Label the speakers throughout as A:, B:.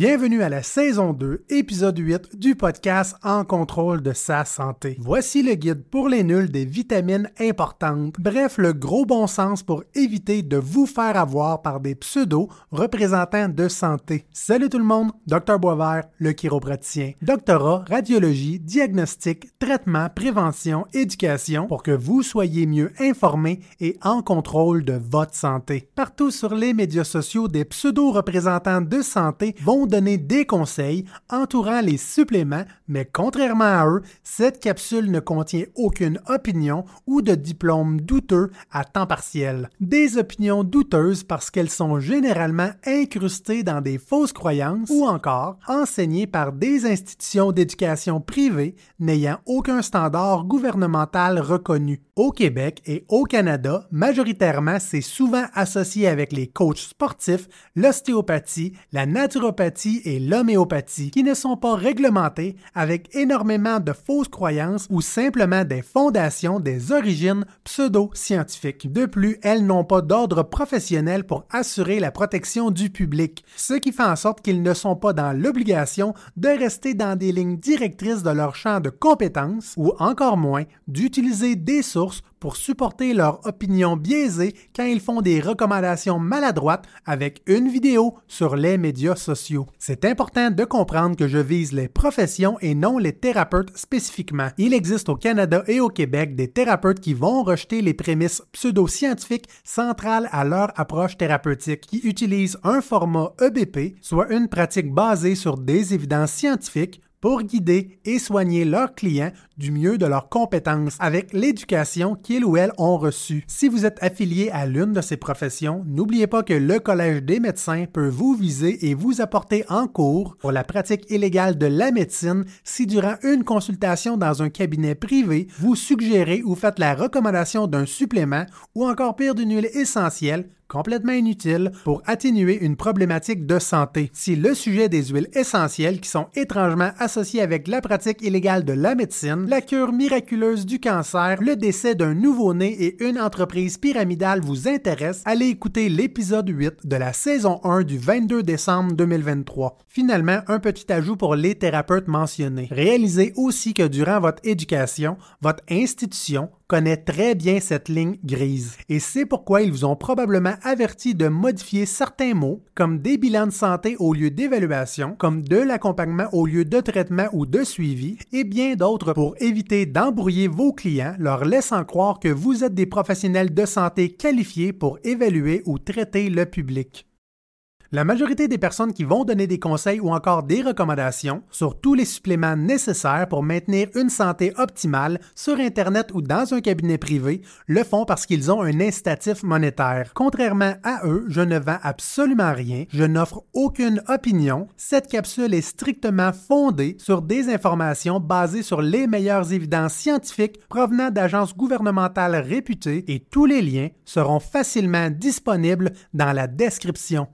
A: Bienvenue à la saison 2, épisode 8 du podcast En contrôle de sa santé. Voici le guide pour les nuls des vitamines importantes. Bref, le gros bon sens pour éviter de vous faire avoir par des pseudos représentants de santé. Salut tout le monde, Dr Boisvert, le chiropraticien. Doctorat, radiologie, diagnostic, traitement, prévention, éducation pour que vous soyez mieux informés et en contrôle de votre santé. Partout sur les médias sociaux, des pseudo représentants de santé vont donner des conseils entourant les suppléments, mais contrairement à eux, cette capsule ne contient aucune opinion ou de diplôme douteux à temps partiel. Des opinions douteuses parce qu'elles sont généralement incrustées dans des fausses croyances ou encore enseignées par des institutions d'éducation privées n'ayant aucun standard gouvernemental reconnu. Au Québec et au Canada, majoritairement, c'est souvent associé avec les coachs sportifs, l'ostéopathie, la naturopathie, et l'homéopathie qui ne sont pas réglementés avec énormément de fausses croyances ou simplement des fondations des origines pseudo-scientifiques. De plus, elles n'ont pas d'ordre professionnel pour assurer la protection du public, ce qui fait en sorte qu'ils ne sont pas dans l'obligation de rester dans des lignes directrices de leur champ de compétences ou encore moins d'utiliser des sources pour supporter leur opinion biaisée quand ils font des recommandations maladroites avec une vidéo sur les médias sociaux. C'est important de comprendre que je vise les professions et non les thérapeutes spécifiquement. Il existe au Canada et au Québec des thérapeutes qui vont rejeter les prémices pseudo-scientifiques centrales à leur approche thérapeutique, qui utilisent un format EBP, soit une pratique basée sur des évidences scientifiques pour guider et soigner leurs clients du mieux de leurs compétences avec l'éducation qu'ils ou elles ont reçue. Si vous êtes affilié à l'une de ces professions, n'oubliez pas que le Collège des médecins peut vous viser et vous apporter en cours pour la pratique illégale de la médecine si durant une consultation dans un cabinet privé, vous suggérez ou faites la recommandation d'un supplément ou encore pire d'une huile essentielle complètement inutile pour atténuer une problématique de santé. Si le sujet des huiles essentielles qui sont étrangement associées avec la pratique illégale de la médecine, la cure miraculeuse du cancer, le décès d'un nouveau-né et une entreprise pyramidale vous intéressent, allez écouter l'épisode 8 de la saison 1 du 22 décembre 2023. Finalement, un petit ajout pour les thérapeutes mentionnés. Réalisez aussi que durant votre éducation, votre institution connaît très bien cette ligne grise. Et c'est pourquoi ils vous ont probablement averti de modifier certains mots, comme des bilans de santé au lieu d'évaluation, comme de l'accompagnement au lieu de traitement ou de suivi, et bien d'autres pour éviter d'embrouiller vos clients, leur laissant croire que vous êtes des professionnels de santé qualifiés pour évaluer ou traiter le public. La majorité des personnes qui vont donner des conseils ou encore des recommandations sur tous les suppléments nécessaires pour maintenir une santé optimale sur Internet ou dans un cabinet privé le font parce qu'ils ont un incitatif monétaire. Contrairement à eux, je ne vends absolument rien, je n'offre aucune opinion. Cette capsule est strictement fondée sur des informations basées sur les meilleures évidences scientifiques provenant d'agences gouvernementales réputées et tous les liens seront facilement disponibles dans la description.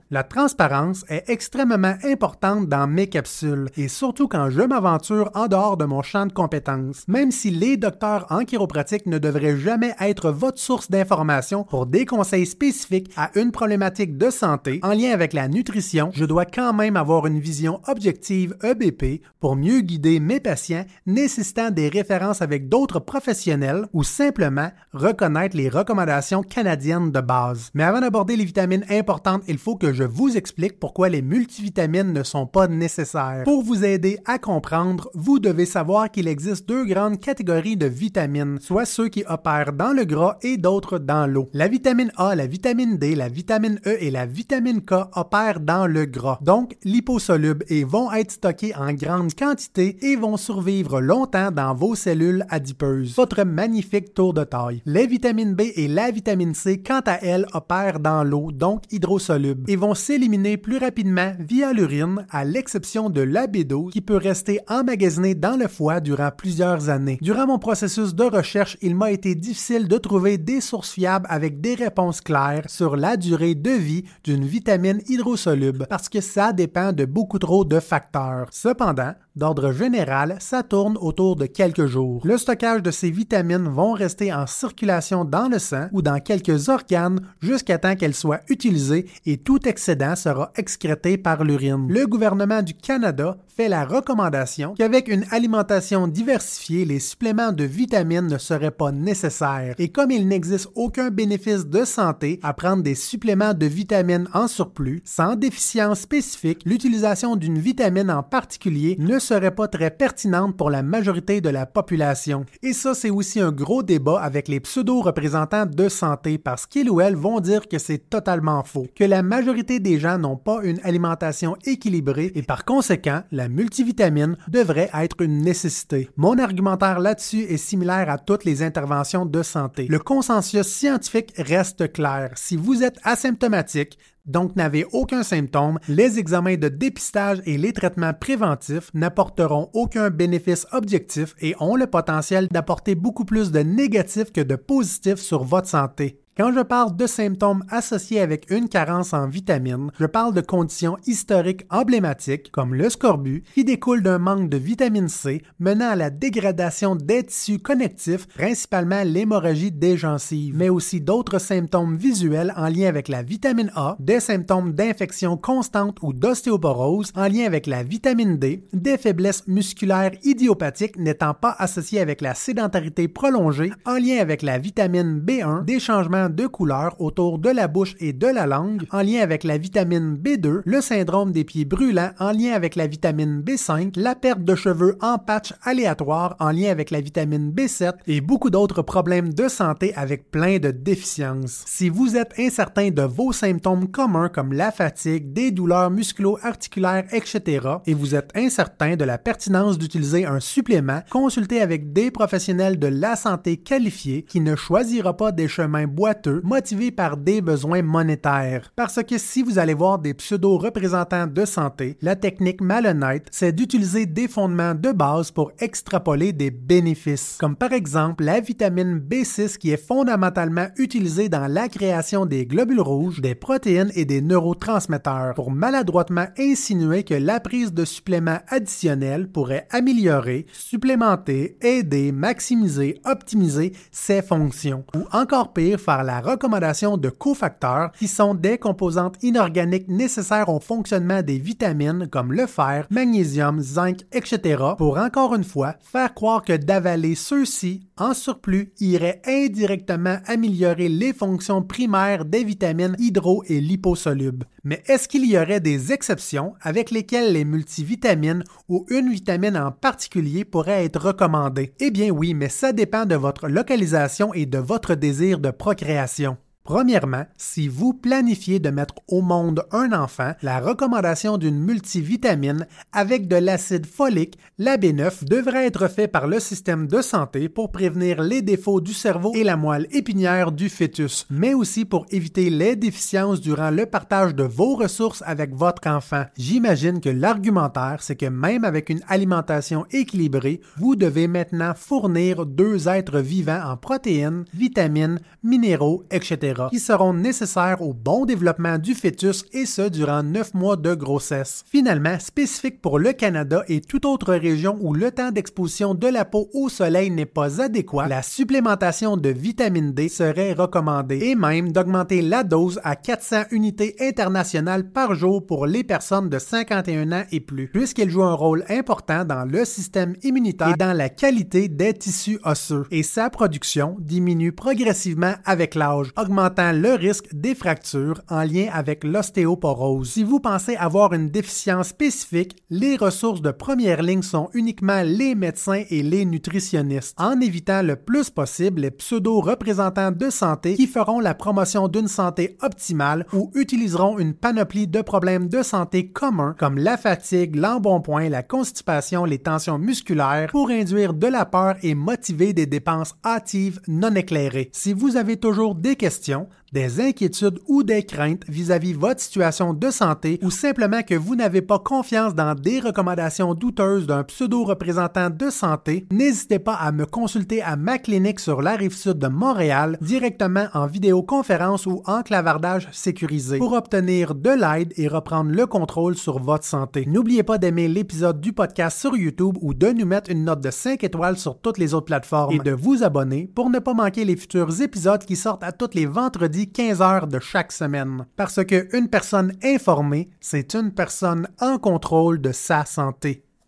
A: Transparence est extrêmement importante dans mes capsules et surtout quand je m'aventure en dehors de mon champ de compétences. Même si les docteurs en chiropratique ne devraient jamais être votre source d'information pour des conseils spécifiques à une problématique de santé en lien avec la nutrition, je dois quand même avoir une vision objective EBP pour mieux guider mes patients nécessitant des références avec d'autres professionnels ou simplement reconnaître les recommandations canadiennes de base. Mais avant d'aborder les vitamines importantes, il faut que je vous explique pourquoi les multivitamines ne sont pas nécessaires. Pour vous aider à comprendre, vous devez savoir qu'il existe deux grandes catégories de vitamines, soit ceux qui opèrent dans le gras et d'autres dans l'eau. La vitamine A, la vitamine D, la vitamine E et la vitamine K opèrent dans le gras, donc liposolubles et vont être stockés en grande quantité et vont survivre longtemps dans vos cellules adipeuses. Votre magnifique tour de taille. Les vitamines B et la vitamine C, quant à elles, opèrent dans l'eau, donc hydrosolubles, et vont s'éliminer plus rapidement via l'urine, à l'exception de l'abédo qui peut rester emmagasiné dans le foie durant plusieurs années. Durant mon processus de recherche, il m'a été difficile de trouver des sources fiables avec des réponses claires sur la durée de vie d'une vitamine hydrosoluble parce que ça dépend de beaucoup trop de facteurs. Cependant, D'ordre général, ça tourne autour de quelques jours. Le stockage de ces vitamines vont rester en circulation dans le sang ou dans quelques organes jusqu'à temps qu'elles soient utilisées et tout excédent sera excrété par l'urine. Le gouvernement du Canada fait la recommandation qu'avec une alimentation diversifiée, les suppléments de vitamines ne seraient pas nécessaires. Et comme il n'existe aucun bénéfice de santé à prendre des suppléments de vitamines en surplus, sans déficience spécifique, l'utilisation d'une vitamine en particulier ne serait pas très pertinente pour la majorité de la population. Et ça, c'est aussi un gros débat avec les pseudo-représentants de santé parce qu'ils ou elles vont dire que c'est totalement faux, que la majorité des gens n'ont pas une alimentation équilibrée et par conséquent, la multivitamine devrait être une nécessité. Mon argumentaire là-dessus est similaire à toutes les interventions de santé. Le consensus scientifique reste clair. Si vous êtes asymptomatique, donc n'avez aucun symptôme, les examens de dépistage et les traitements préventifs n'apporteront aucun bénéfice objectif et ont le potentiel d'apporter beaucoup plus de négatifs que de positifs sur votre santé. Quand je parle de symptômes associés avec une carence en vitamines, je parle de conditions historiques emblématiques comme le scorbut qui découle d'un manque de vitamine C menant à la dégradation des tissus connectifs, principalement l'hémorragie des gencives, mais aussi d'autres symptômes visuels en lien avec la vitamine A, des symptômes d'infection constante ou d'ostéoporose en lien avec la vitamine D, des faiblesses musculaires idiopathiques n'étant pas associées avec la sédentarité prolongée en lien avec la vitamine B1, des changements de couleur autour de la bouche et de la langue en lien avec la vitamine B2, le syndrome des pieds brûlants en lien avec la vitamine B5, la perte de cheveux en patch aléatoire en lien avec la vitamine B7 et beaucoup d'autres problèmes de santé avec plein de déficiences. Si vous êtes incertain de vos symptômes communs comme la fatigue, des douleurs musculo-articulaires, etc., et vous êtes incertain de la pertinence d'utiliser un supplément, consultez avec des professionnels de la santé qualifiés qui ne choisira pas des chemins boiteux motivés par des besoins monétaires. Parce que si vous allez voir des pseudo-représentants de santé, la technique malhonnête, c'est d'utiliser des fondements de base pour extrapoler des bénéfices, comme par exemple la vitamine B6 qui est fondamentalement utilisée dans la création des globules rouges, des protéines et des neurotransmetteurs, pour maladroitement insinuer que la prise de suppléments additionnels pourrait améliorer, supplémenter, aider, maximiser, optimiser ces fonctions, ou encore pire, faire la recommandation de cofacteurs qui sont des composantes inorganiques nécessaires au fonctionnement des vitamines comme le fer, magnésium, zinc, etc. pour encore une fois faire croire que d'avaler ceux-ci en surplus irait indirectement améliorer les fonctions primaires des vitamines hydro et liposolubles. Mais est-ce qu'il y aurait des exceptions avec lesquelles les multivitamines ou une vitamine en particulier pourrait être recommandée? Eh bien oui, mais ça dépend de votre localisation et de votre désir de procréation création. Premièrement, si vous planifiez de mettre au monde un enfant, la recommandation d'une multivitamine avec de l'acide folique, la B9, devrait être faite par le système de santé pour prévenir les défauts du cerveau et la moelle épinière du fœtus, mais aussi pour éviter les déficiences durant le partage de vos ressources avec votre enfant. J'imagine que l'argumentaire, c'est que même avec une alimentation équilibrée, vous devez maintenant fournir deux êtres vivants en protéines, vitamines, minéraux, etc qui seront nécessaires au bon développement du fœtus et ce durant neuf mois de grossesse. Finalement, spécifique pour le Canada et toute autre région où le temps d'exposition de la peau au soleil n'est pas adéquat, la supplémentation de vitamine D serait recommandée et même d'augmenter la dose à 400 unités internationales par jour pour les personnes de 51 ans et plus, puisqu'elle joue un rôle important dans le système immunitaire et dans la qualité des tissus osseux. Et sa production diminue progressivement avec l'âge, le risque des fractures en lien avec l'ostéoporose. Si vous pensez avoir une déficience spécifique, les ressources de première ligne sont uniquement les médecins et les nutritionnistes, en évitant le plus possible les pseudo-représentants de santé qui feront la promotion d'une santé optimale ou utiliseront une panoplie de problèmes de santé communs comme la fatigue, l'embonpoint, la constipation, les tensions musculaires pour induire de la peur et motiver des dépenses hâtives non éclairées. Si vous avez toujours des questions, não des inquiétudes ou des craintes vis-à-vis votre situation de santé ou simplement que vous n'avez pas confiance dans des recommandations douteuses d'un pseudo-représentant de santé, n'hésitez pas à me consulter à ma clinique sur la rive sud de Montréal directement en vidéoconférence ou en clavardage sécurisé pour obtenir de l'aide et reprendre le contrôle sur votre santé. N'oubliez pas d'aimer l'épisode du podcast sur YouTube ou de nous mettre une note de 5 étoiles sur toutes les autres plateformes et de vous abonner pour ne pas manquer les futurs épisodes qui sortent à tous les vendredis 15 heures de chaque semaine. Parce que une personne informée, c'est une personne en contrôle de sa santé.